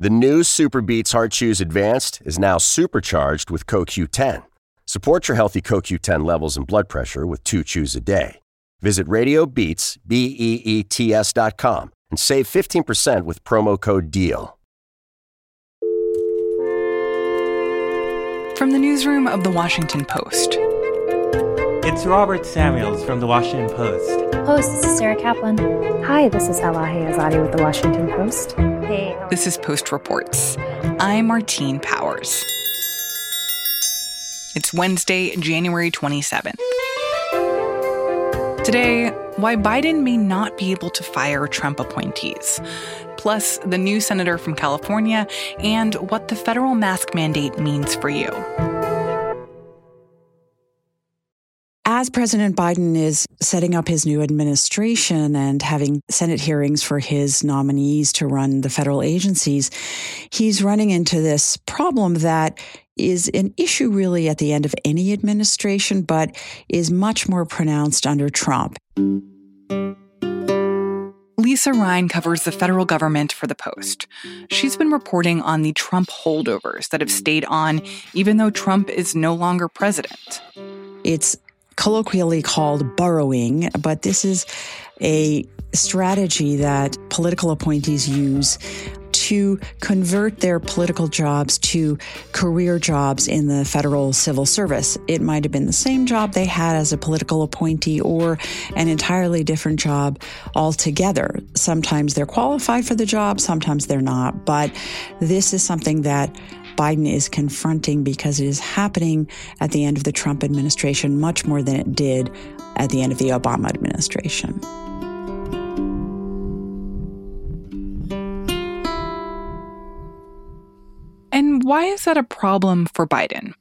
The new SuperBeets Heart Chews Advanced is now supercharged with CoQ10. Support your healthy CoQ10 levels and blood pressure with two chews a day. Visit RadioBeets, B-E-E-T-S dot com and save 15% with promo code DEAL. From the newsroom of The Washington Post. It's Robert Samuels from The Washington Post. Post, this is Sarah Kaplan. Hi, this is Elahe Azadi with The Washington Post. Hey. This is Post Reports. I'm Martine Powers. It's Wednesday, January 27th. Today, why Biden may not be able to fire Trump appointees, plus the new senator from California, and what the federal mask mandate means for you. As President Biden is setting up his new administration and having Senate hearings for his nominees to run the federal agencies, he's running into this problem that is an issue really at the end of any administration, but is much more pronounced under Trump. Lisa Rein covers the federal government for The Post. She's been reporting on the Trump holdovers that have stayed on even though Trump is no longer president. It's colloquially called burrowing, but this is a strategy that political appointees use to convert their political jobs to career jobs in the federal civil service. It might have been the same job they had as a political appointee or an entirely different job altogether. Sometimes they're qualified for the job, sometimes they're not. But this is something that Biden is confronting because it is happening at the end of the Trump administration much more than it did at the end of the Obama administration. And why is that a problem for Biden?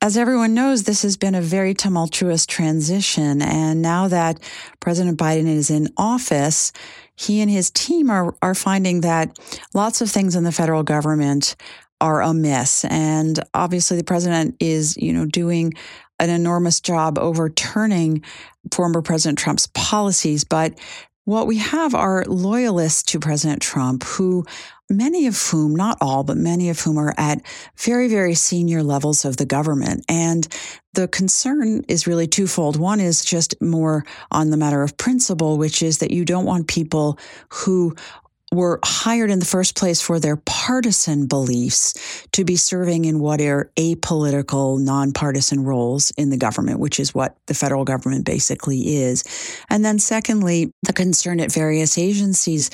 As everyone knows, this has been a very tumultuous transition. And now that President Biden is in office, he and his team are, are finding that lots of things in the federal government are amiss. And obviously, the president is, you know, doing an enormous job overturning former President Trump's policies. But what we have are loyalists to President Trump who many of whom, not all, but many of whom are at very, very senior levels of the government. And the concern is really twofold. One is just more on the matter of principle, which is that you don't want people who were hired in the first place for their partisan beliefs to be serving in what are apolitical, nonpartisan roles in the government, which is what the federal government basically is. And then secondly, the concern at various agencies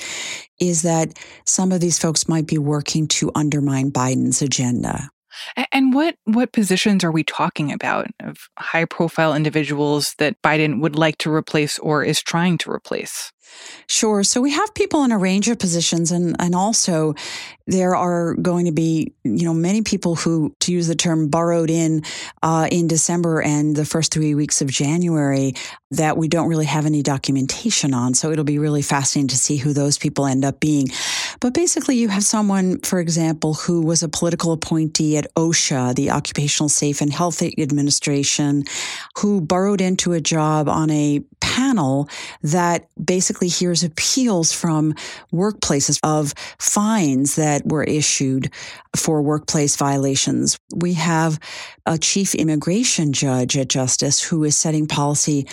is that some of these folks might be working to undermine Biden's agenda. And what what positions are we talking about of high profile individuals that Biden would like to replace or is trying to replace? Sure. So we have people in a range of positions and, and also there are going to be, you know, many people who, to use the term burrowed in uh, in December and the first three weeks of January that we don't really have any documentation on. So it'll be really fascinating to see who those people end up being. But basically you have someone, for example, who was a political appointee at OSHA, the Occupational Safe and Health Administration, who burrowed into a job on a panel that basically hears appeals from workplaces of fines that were issued for workplace violations. We have a chief immigration judge at Justice who is setting policy,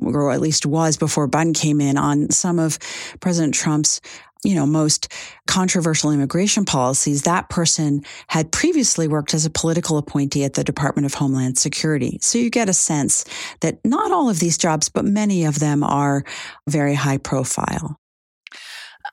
or at least was before Biden came in, on some of President Trump's you know, most controversial immigration policies, that person had previously worked as a political appointee at the Department of Homeland Security. So you get a sense that not all of these jobs, but many of them are very high profile.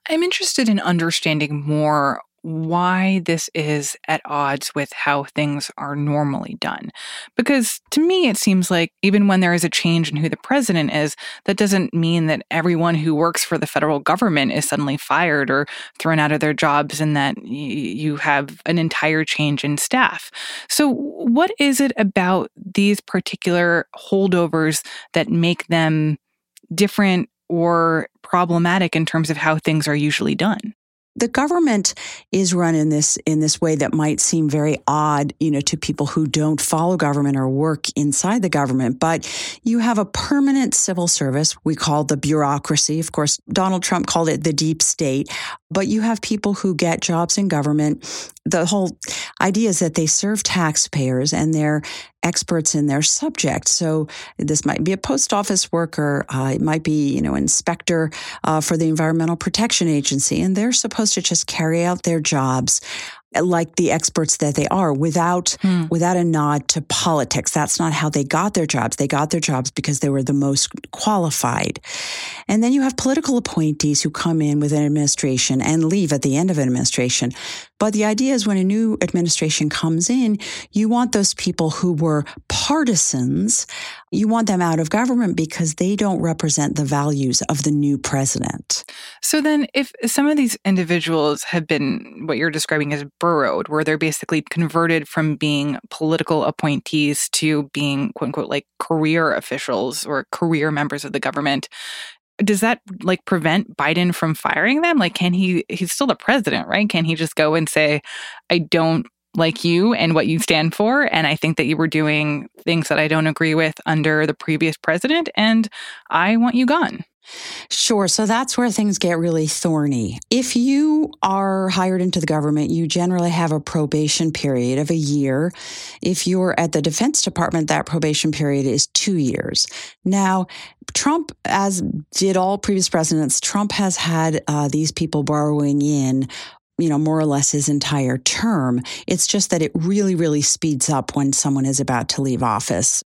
I'm interested in understanding more why this is at odds with how things are normally done. Because to me, it seems like even when there is a change in who the president is, that doesn't mean that everyone who works for the federal government is suddenly fired or thrown out of their jobs and that y- you have an entire change in staff. So, what is it about these particular holdovers that make them different or problematic in terms of how things are usually done? The government is run in this in this way that might seem very odd, you know, to people who don't follow government or work inside the government. But you have a permanent civil service we call the bureaucracy. Of course, Donald Trump called it the deep state. But you have people who get jobs in government. The whole idea is that they serve taxpayers and they're experts in their subject. So this might be a post office worker. Uh, it might be, you know, inspector uh, for the Environmental Protection Agency, and they're supposed to just carry out their jobs like the experts that they are without hmm. without a nod to politics that's not how they got their jobs they got their jobs because they were the most qualified and then you have political appointees who come in with an administration and leave at the end of an administration but the idea is when a new administration comes in you want those people who were partisans you want them out of government because they don't represent the values of the new president so then if some of these individuals have been what you're describing as burrowed, where they're basically converted from being political appointees to being quote unquote like career officials or career members of the government. Does that like prevent Biden from firing them? Like, can he, he's still the president, right? Can he just go and say, I don't like you and what you stand for. And I think that you were doing things that I don't agree with under the previous president, and I want you gone. Sure. So that's where things get really thorny. If you are hired into the government, you generally have a probation period of a year. If you're at the Defense Department, that probation period is two years. Now, Trump, as did all previous presidents, Trump has had uh, these people burrowing in you know, more or less his entire term. It's just that it really, really speeds up when someone is about to leave office.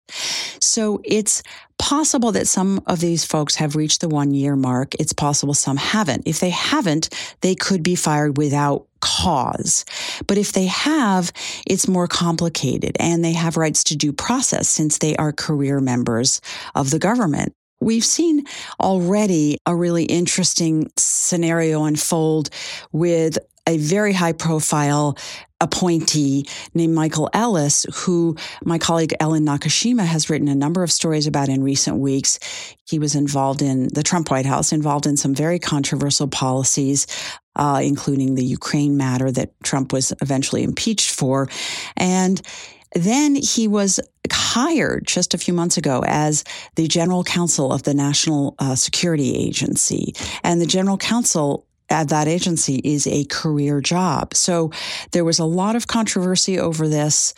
So it's possible that some of these folks have reached the one year mark. It's possible some haven't. If they haven't, they could be fired without cause. But if they have, it's more complicated and they have rights to due process since they are career members of the government. We've seen already a really interesting scenario unfold with a very high profile appointee named Michael Ellis, who my colleague Ellen Nakashima has written a number of stories about in recent weeks. He was involved in the Trump White House, involved in some very controversial policies, uh, including the Ukraine matter that Trump was eventually impeached for. And then he was hired just a few months ago as the general counsel of the National uh, Security Agency. And the general counsel at that agency is a career job. So there was a lot of controversy over this.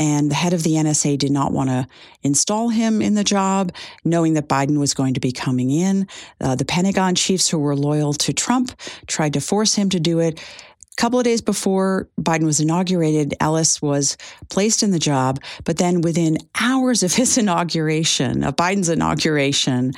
And the head of the NSA did not want to install him in the job, knowing that Biden was going to be coming in. Uh, the Pentagon chiefs who were loyal to Trump tried to force him to do it. A couple of days before Biden was inaugurated, Ellis was placed in the job. But then within hours of his inauguration, of Biden's inauguration,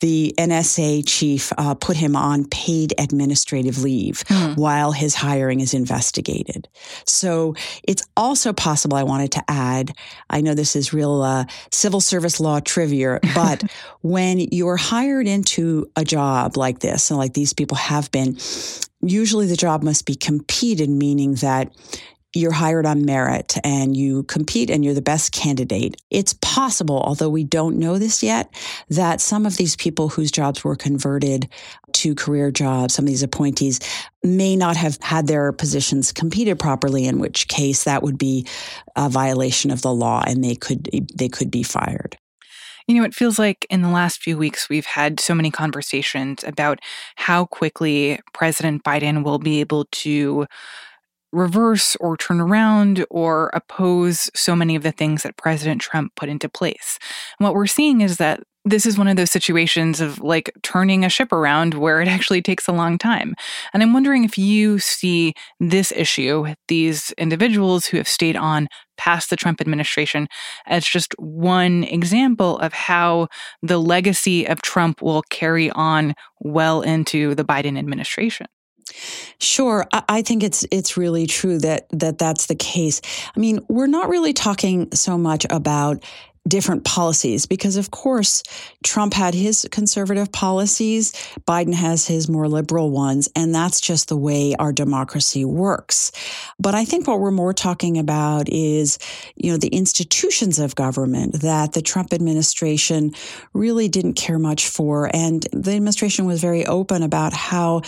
the NSA chief uh, put him on paid administrative leave hmm. while his hiring is investigated. So it's also possible, I wanted to add, I know this is real uh, civil service law trivia, but when you're hired into a job like this, and like these people have been, usually the job must be competed, meaning that you're hired on merit and you compete and you're the best candidate. It's possible, although we don't know this yet, that some of these people whose jobs were converted to career jobs, some of these appointees may not have had their positions competed properly, in which case that would be a violation of the law and they could they could be fired. You know, it feels like in the last few weeks, we've had so many conversations about how quickly President Biden will be able to reverse or turn around or oppose so many of the things that President Trump put into place. And what we're seeing is that this is one of those situations of like turning a ship around where it actually takes a long time. And I'm wondering if you see this issue, these individuals who have stayed on past the Trump administration, as just one example of how the legacy of Trump will carry on well into the Biden administration. Sure, I think it's it's really true that that that's the case. I mean, we're not really talking so much about different policies because, of course, Trump had his conservative policies, Biden has his more liberal ones, and that's just the way our democracy works. But I think what we're more talking about is, you know, the institutions of government that the Trump administration really didn't care much for. And the administration was very open about how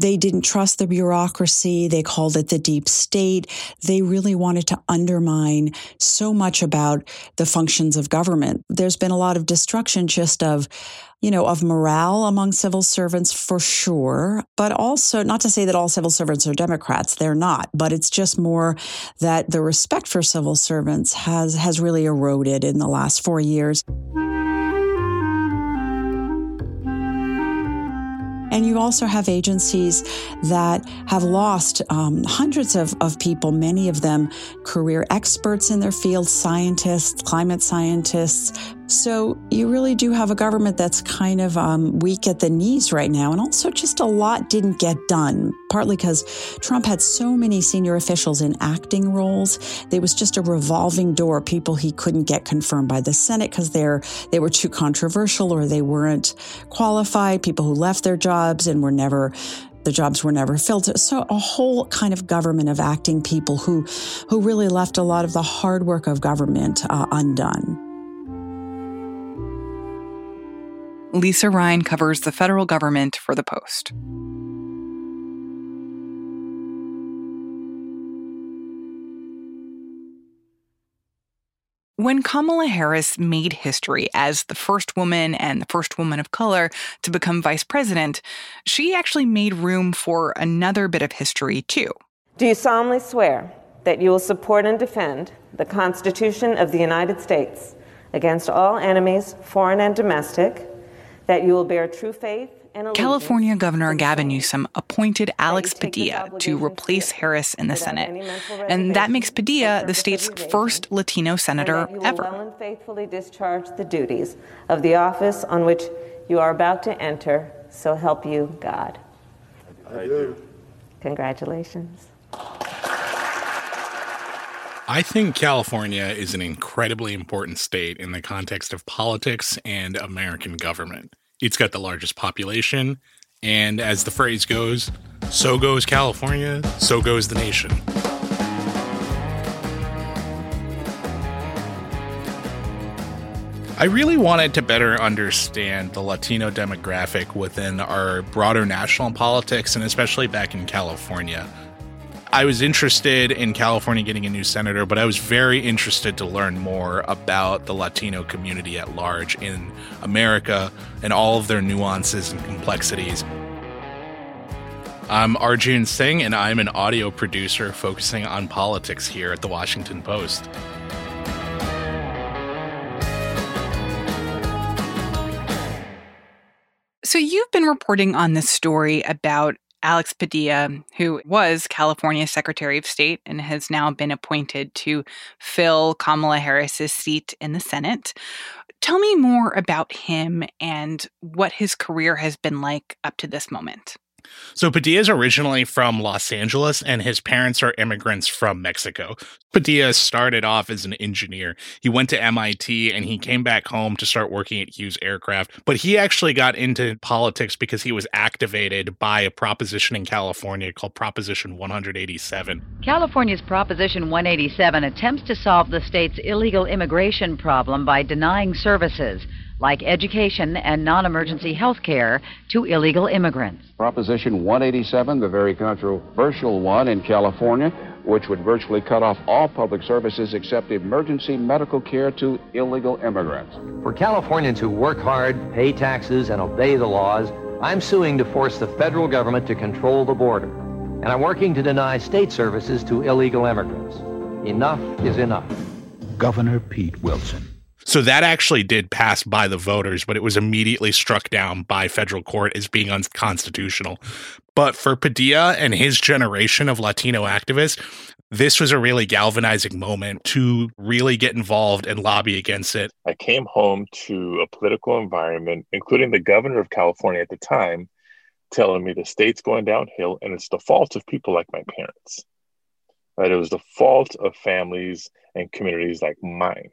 They didn't trust the bureaucracy. They called it the deep state. They really wanted to undermine so much about the functions of government. There's been a lot of destruction just of you know, of morale among civil servants for sure, but also not to say that all civil servants are Democrats. They're not, but it's just more that the respect for civil servants has, has really eroded in the last four years. And you also have agencies that have lost um, hundreds of, of people, many of them career experts in their field, scientists, climate scientists, so you really do have a government that's kind of um, weak at the knees right now. And also, just a lot didn't get done, partly because Trump had so many senior officials in acting roles. There was just a revolving door, people he couldn't get confirmed by the Senate because they're they were too controversial or they weren't qualified, people who left their jobs and were never the jobs were never filled. So a whole kind of government of acting people who, who really left a lot of the hard work of government uh, undone. Lisa Rein covers the federal government for The Post. When Kamala Harris made history as the first woman and the first woman of color to become vice president, she actually made room for another bit of history, too. Do you solemnly swear that you will support and defend the Constitution of the United States against all enemies, foreign and domestic? That you will bear true faith California Governor Gavin Newsom appointed Alex Padilla to replace Harris in the Senate. And that makes Padilla the state's first Latino senator ever. Well and faithfully discharge the duties of the office on which you are about to enter, so help you God. I do. Congratulations. I think California is an incredibly important state in the context of politics and American government. It's got the largest population, and as the phrase goes, so goes California, so goes the nation. I really wanted to better understand the Latino demographic within our broader national politics, and especially back in California. I was interested in California getting a new senator, but I was very interested to learn more about the Latino community at large in America and all of their nuances and complexities. I'm Arjun Singh, and I'm an audio producer focusing on politics here at the Washington Post. So, you've been reporting on this story about Alex Padilla, who was California's Secretary of State and has now been appointed to fill Kamala Harris's seat in the Senate. Tell me more about him and what his career has been like up to this moment. So Padilla is originally from Los Angeles and his parents are immigrants from Mexico. Padilla started off as an engineer. He went to MIT and he came back home to start working at Hughes Aircraft. But he actually got into politics because he was activated by a proposition in California called Proposition 187. California's Proposition 187 attempts to solve the state's illegal immigration problem by denying services like education and non emergency health care, to illegal immigrants. Proposition 187, the very controversial one in California, which would virtually cut off all public services except emergency medical care to illegal immigrants. For Californians who work hard, pay taxes, and obey the laws, I'm suing to force the federal government to control the border. And I'm working to deny state services to illegal immigrants. Enough is enough. Governor Pete Wilson. So that actually did pass by the voters, but it was immediately struck down by federal court as being unconstitutional. But for Padilla and his generation of Latino activists, this was a really galvanizing moment to really get involved and lobby against it. I came home to a political environment, including the governor of California at the time, telling me the state's going downhill and it's the fault of people like my parents. That it was the fault of families and communities like mine.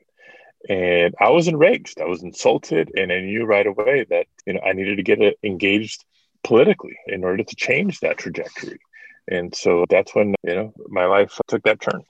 And I was enraged. I was insulted, and I knew right away that you know I needed to get uh, engaged politically in order to change that trajectory. And so that's when you know my life took that turn.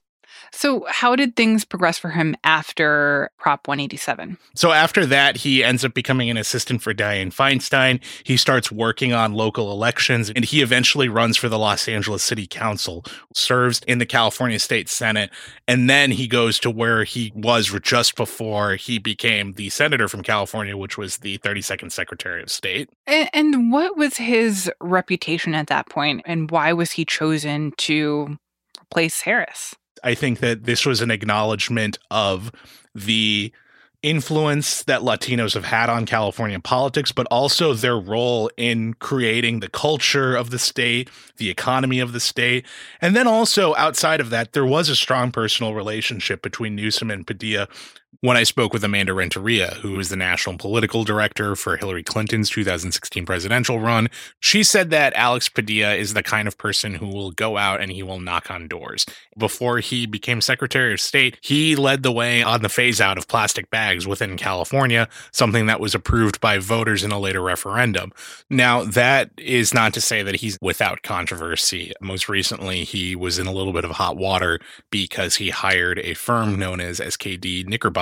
So, how did things progress for him after Prop 187? So, after that, he ends up becoming an assistant for Dianne Feinstein. He starts working on local elections, and he eventually runs for the Los Angeles City Council, serves in the California State Senate, and then he goes to where he was just before he became the senator from California, which was the 32nd Secretary of State. And, and what was his reputation at that point, and why was he chosen to replace Harris? I think that this was an acknowledgement of the influence that Latinos have had on California politics, but also their role in creating the culture of the state, the economy of the state. And then also outside of that, there was a strong personal relationship between Newsom and Padilla when I spoke with Amanda Renteria, who is the national political director for Hillary Clinton's 2016 presidential run, she said that Alex Padilla is the kind of person who will go out and he will knock on doors. Before he became Secretary of State, he led the way on the phase out of plastic bags within California, something that was approved by voters in a later referendum. Now, that is not to say that he's without controversy. Most recently, he was in a little bit of hot water because he hired a firm known as SKD Knickerbocker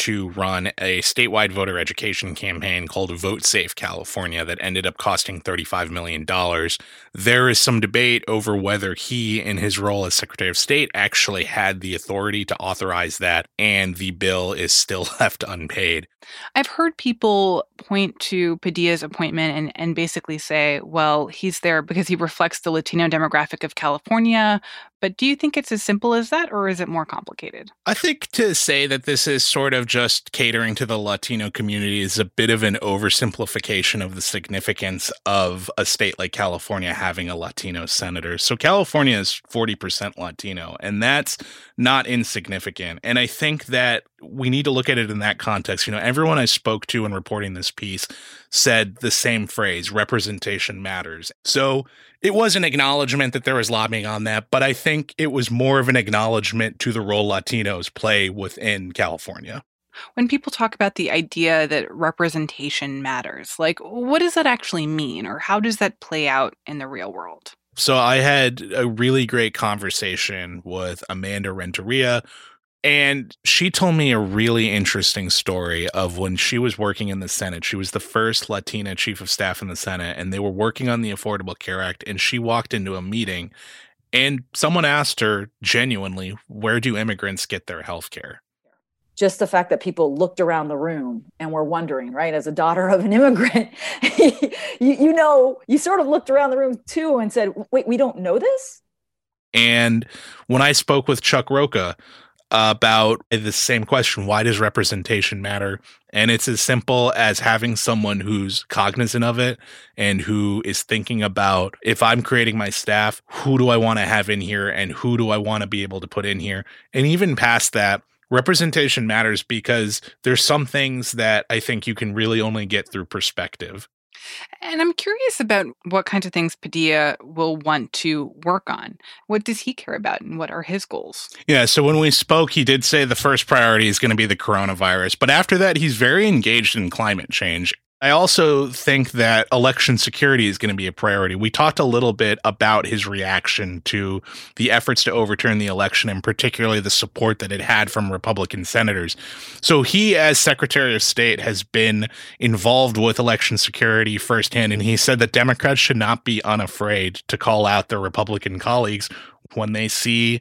to run a statewide voter education campaign called Vote Safe California that ended up costing $35 million. There is some debate over whether he, in his role as Secretary of State, actually had the authority to authorize that, and the bill is still left unpaid. I've heard people point to Padilla's appointment and, and basically say, well, he's there because he reflects the Latino demographic of California. But do you think it's as simple as that, or is it more complicated? I think to say that this is sort of just catering to the Latino community is a bit of an oversimplification of the significance of a state like California having a Latino senator. So California is 40% Latino, and that's not insignificant. And I think that we need to look at it in that context. You know, everyone I spoke to in reporting this piece said the same phrase representation matters. So it was an acknowledgement that there was lobbying on that, but I think it was more of an acknowledgement to the role Latinos play within California. When people talk about the idea that representation matters, like what does that actually mean, or how does that play out in the real world? So I had a really great conversation with Amanda Renteria, and she told me a really interesting story of when she was working in the Senate. She was the first Latina chief of staff in the Senate, and they were working on the Affordable Care Act. And she walked into a meeting, and someone asked her genuinely, Where do immigrants get their health care? Just the fact that people looked around the room and were wondering, right? As a daughter of an immigrant, you, you know, you sort of looked around the room too and said, Wait, we don't know this? And when I spoke with Chuck Rocha about the same question why does representation matter and it's as simple as having someone who's cognizant of it and who is thinking about if i'm creating my staff who do i want to have in here and who do i want to be able to put in here and even past that representation matters because there's some things that i think you can really only get through perspective and I'm curious about what kinds of things Padilla will want to work on. What does he care about and what are his goals? Yeah, so when we spoke, he did say the first priority is going to be the coronavirus. But after that, he's very engaged in climate change. I also think that election security is going to be a priority. We talked a little bit about his reaction to the efforts to overturn the election and particularly the support that it had from Republican senators. So he, as Secretary of State, has been involved with election security firsthand. And he said that Democrats should not be unafraid to call out their Republican colleagues when they see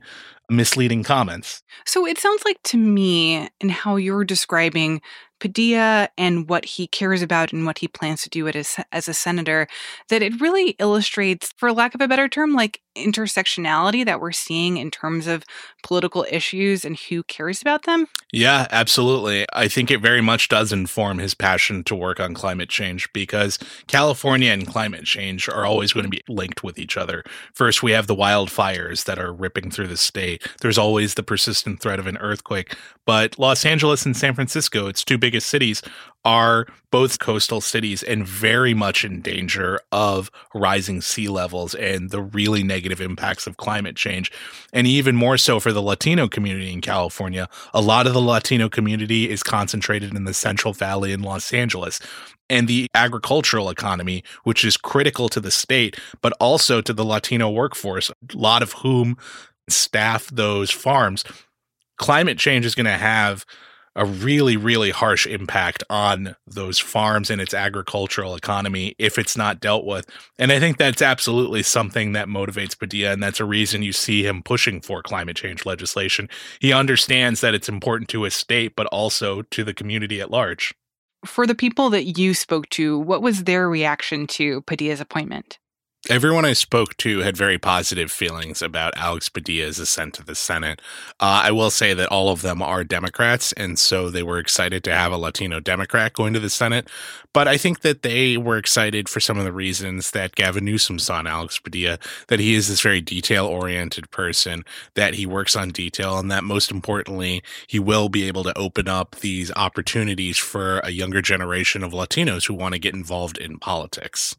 misleading comments. So it sounds like to me, in how you're describing Padilla and what he cares about and what he plans to do as, as a senator, that it really illustrates, for lack of a better term, like intersectionality that we're seeing in terms of political issues and who cares about them? Yeah, absolutely. I think it very much does inform his passion to work on climate change because California and climate change are always going to be linked with each other. First, we have the wildfires that are ripping through the state. There's always the persistent threat of an earthquake. But Los Angeles and San Francisco, its two biggest cities, are both coastal cities and very much in danger of rising sea levels and the really negative impacts of climate change. And even more so for the Latino community in California. A lot of the Latino community is concentrated in the Central Valley in Los Angeles. And the agricultural economy, which is critical to the state, but also to the Latino workforce, a lot of whom staff those farms, climate change is going to have a really, really harsh impact on those farms and its agricultural economy if it's not dealt with. And I think that's absolutely something that motivates Padilla. And that's a reason you see him pushing for climate change legislation. He understands that it's important to his state, but also to the community at large. For the people that you spoke to, what was their reaction to Padilla's appointment? Everyone I spoke to had very positive feelings about Alex Padilla's ascent to the Senate. Uh, I will say that all of them are Democrats, and so they were excited to have a Latino Democrat going to the Senate. But I think that they were excited for some of the reasons that Gavin Newsom saw in Alex Padilla that he is this very detail oriented person, that he works on detail, and that most importantly, he will be able to open up these opportunities for a younger generation of Latinos who want to get involved in politics.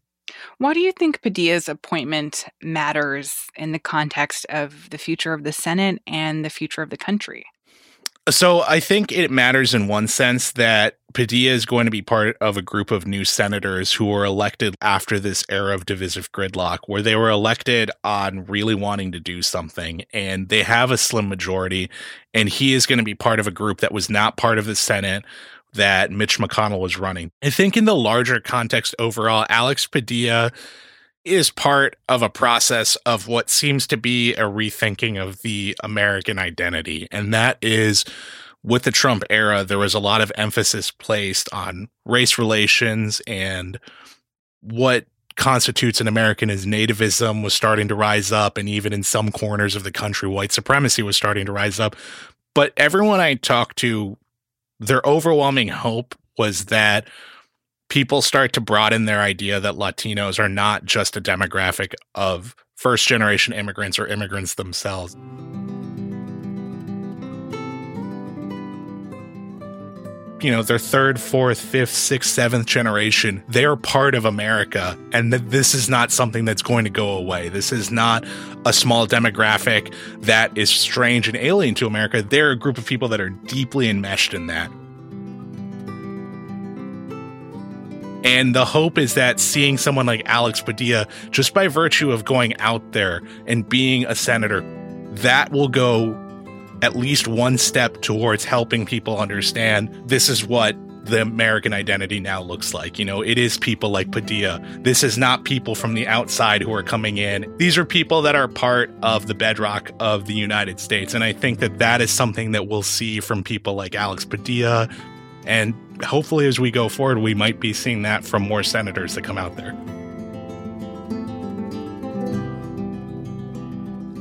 Why do you think Padilla's appointment matters in the context of the future of the Senate and the future of the country? So I think it matters in one sense that Padilla is going to be part of a group of new senators who were elected after this era of divisive gridlock, where they were elected on really wanting to do something, and they have a slim majority. And he is going to be part of a group that was not part of the Senate, that Mitch McConnell was running. I think in the larger context overall, Alex Padilla is part of a process of what seems to be a rethinking of the American identity. And that is with the Trump era, there was a lot of emphasis placed on race relations and what constitutes an American as nativism was starting to rise up. And even in some corners of the country, white supremacy was starting to rise up. But everyone I talked to their overwhelming hope was that people start to broaden their idea that Latinos are not just a demographic of first generation immigrants or immigrants themselves. You know, their third, fourth, fifth, sixth, seventh generation, they're part of America. And this is not something that's going to go away. This is not a small demographic that is strange and alien to America. They're a group of people that are deeply enmeshed in that. And the hope is that seeing someone like Alex Padilla, just by virtue of going out there and being a senator, that will go at least one step towards helping people understand this is what the American identity now looks like. You know, it is people like Padilla. This is not people from the outside who are coming in. These are people that are part of the bedrock of the United States. And I think that that is something that we'll see from people like Alex Padilla. And hopefully, as we go forward, we might be seeing that from more senators that come out there.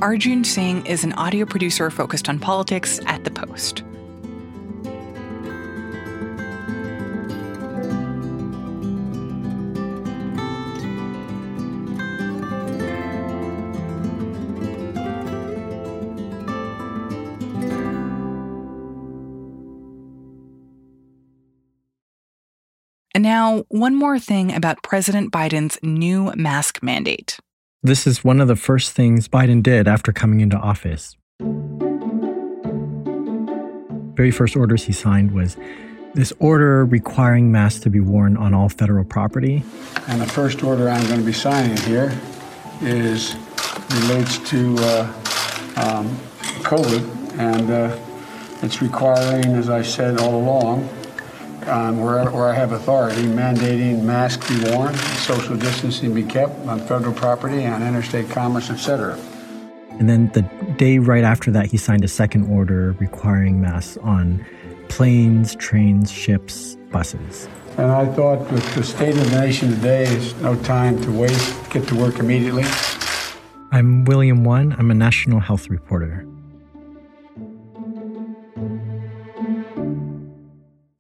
Arjun Singh is an audio producer focused on politics at The Post. And now, one more thing about President Biden's new mask mandate. This is one of the first things Biden did after coming into office. Very first orders he signed was this order requiring masks to be worn on all federal property. And the first order I'm going to be signing here is relates to uh, um, COVID, and uh, it's requiring, as I said all along, um, where, where I have authority, mandating masks be worn, social distancing be kept on federal property, on interstate commerce, etc. And then the day right after that, he signed a second order requiring masks on planes, trains, ships, buses. And I thought with the state of the nation today, is no time to waste, get to work immediately. I'm William Wan. I'm a national health reporter.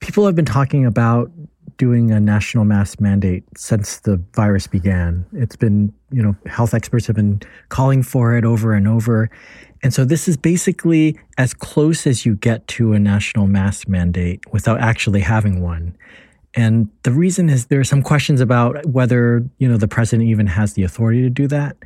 people have been talking about doing a national mask mandate since the virus began. It's been, you know, health experts have been calling for it over and over. And so this is basically as close as you get to a national mask mandate without actually having one. And the reason is there are some questions about whether, you know, the president even has the authority to do that.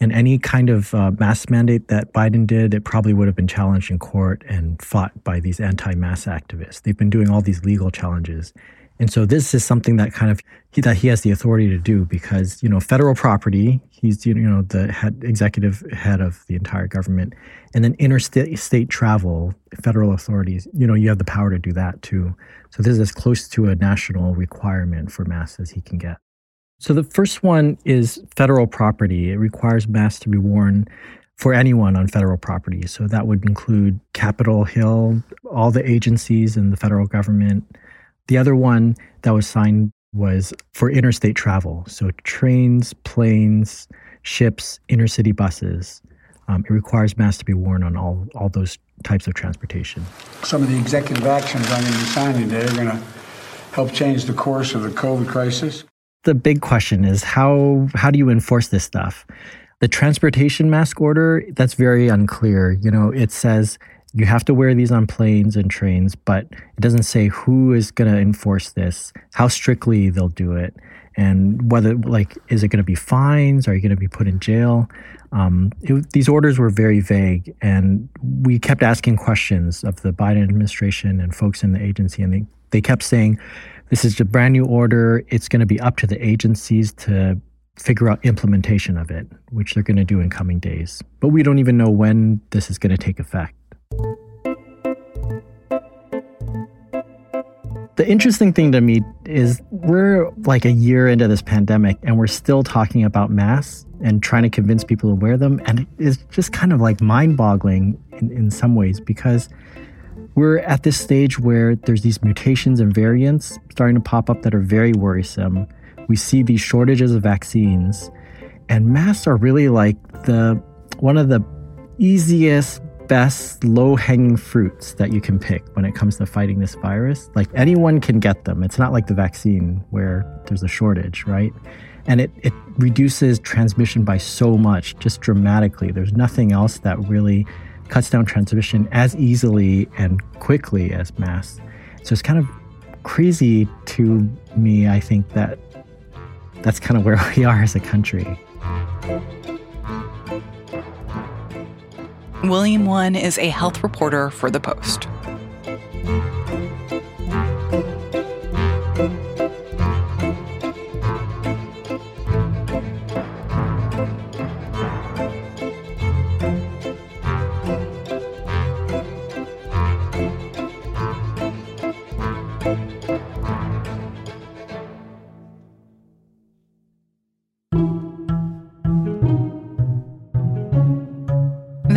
And any kind of uh, mask mandate that Biden did, it probably would have been challenged in court and fought by these anti mask activists. They've been doing all these legal challenges. And so this is something that kind of he, that he has the authority to do because you know federal property. He's you know the head, executive head of the entire government, and then interstate state travel, federal authorities. You know you have the power to do that too. So this is as close to a national requirement for masks as he can get. So the first one is federal property. It requires masks to be worn for anyone on federal property. So that would include Capitol Hill, all the agencies in the federal government. The other one that was signed was for interstate travel. So trains, planes, ships, intercity buses. Um, it requires masks to be worn on all, all those types of transportation. Some of the executive actions I'm going to be signing today are going to help change the course of the COVID crisis. The big question is how how do you enforce this stuff? The transportation mask order, that's very unclear. You know, it says you have to wear these on planes and trains, but it doesn't say who is going to enforce this, how strictly they'll do it, and whether, like, is it going to be fines? Are you going to be put in jail? Um, it, these orders were very vague, and we kept asking questions of the Biden administration and folks in the agency, and they, they kept saying, this is a brand new order. It's going to be up to the agencies to figure out implementation of it, which they're going to do in coming days. But we don't even know when this is going to take effect. The interesting thing to me is we're like a year into this pandemic and we're still talking about masks and trying to convince people to wear them. And it's just kind of like mind boggling in, in some ways because we're at this stage where there's these mutations and variants starting to pop up that are very worrisome we see these shortages of vaccines, and masks are really like the one of the easiest, best, low hanging fruits that you can pick when it comes to fighting this virus. Like anyone can get them. It's not like the vaccine where there's a shortage, right? And it, it reduces transmission by so much, just dramatically. There's nothing else that really cuts down transmission as easily and quickly as masks. So it's kind of crazy to me, I think, that that's kind of where we are as a country. William Wan is a health reporter for The Post.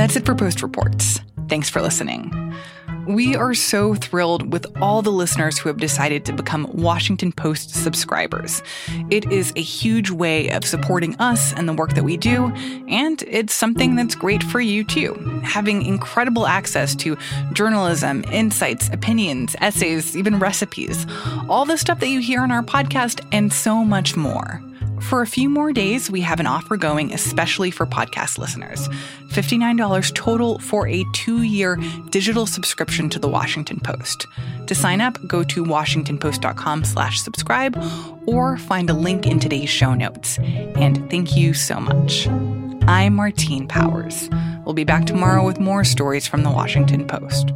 That's it for Post Reports. Thanks for listening. We are so thrilled with all the listeners who have decided to become Washington Post subscribers. It is a huge way of supporting us and the work that we do, and it's something that's great for you too. Having incredible access to journalism, insights, opinions, essays, even recipes, all the stuff that you hear on our podcast, and so much more. For a few more days, we have an offer going especially for podcast listeners. $59 total for a two-year digital subscription to the Washington Post. To sign up, go to washingtonpost.com slash subscribe or find a link in today's show notes. And thank you so much. I'm Martine Powers. We'll be back tomorrow with more stories from the Washington Post.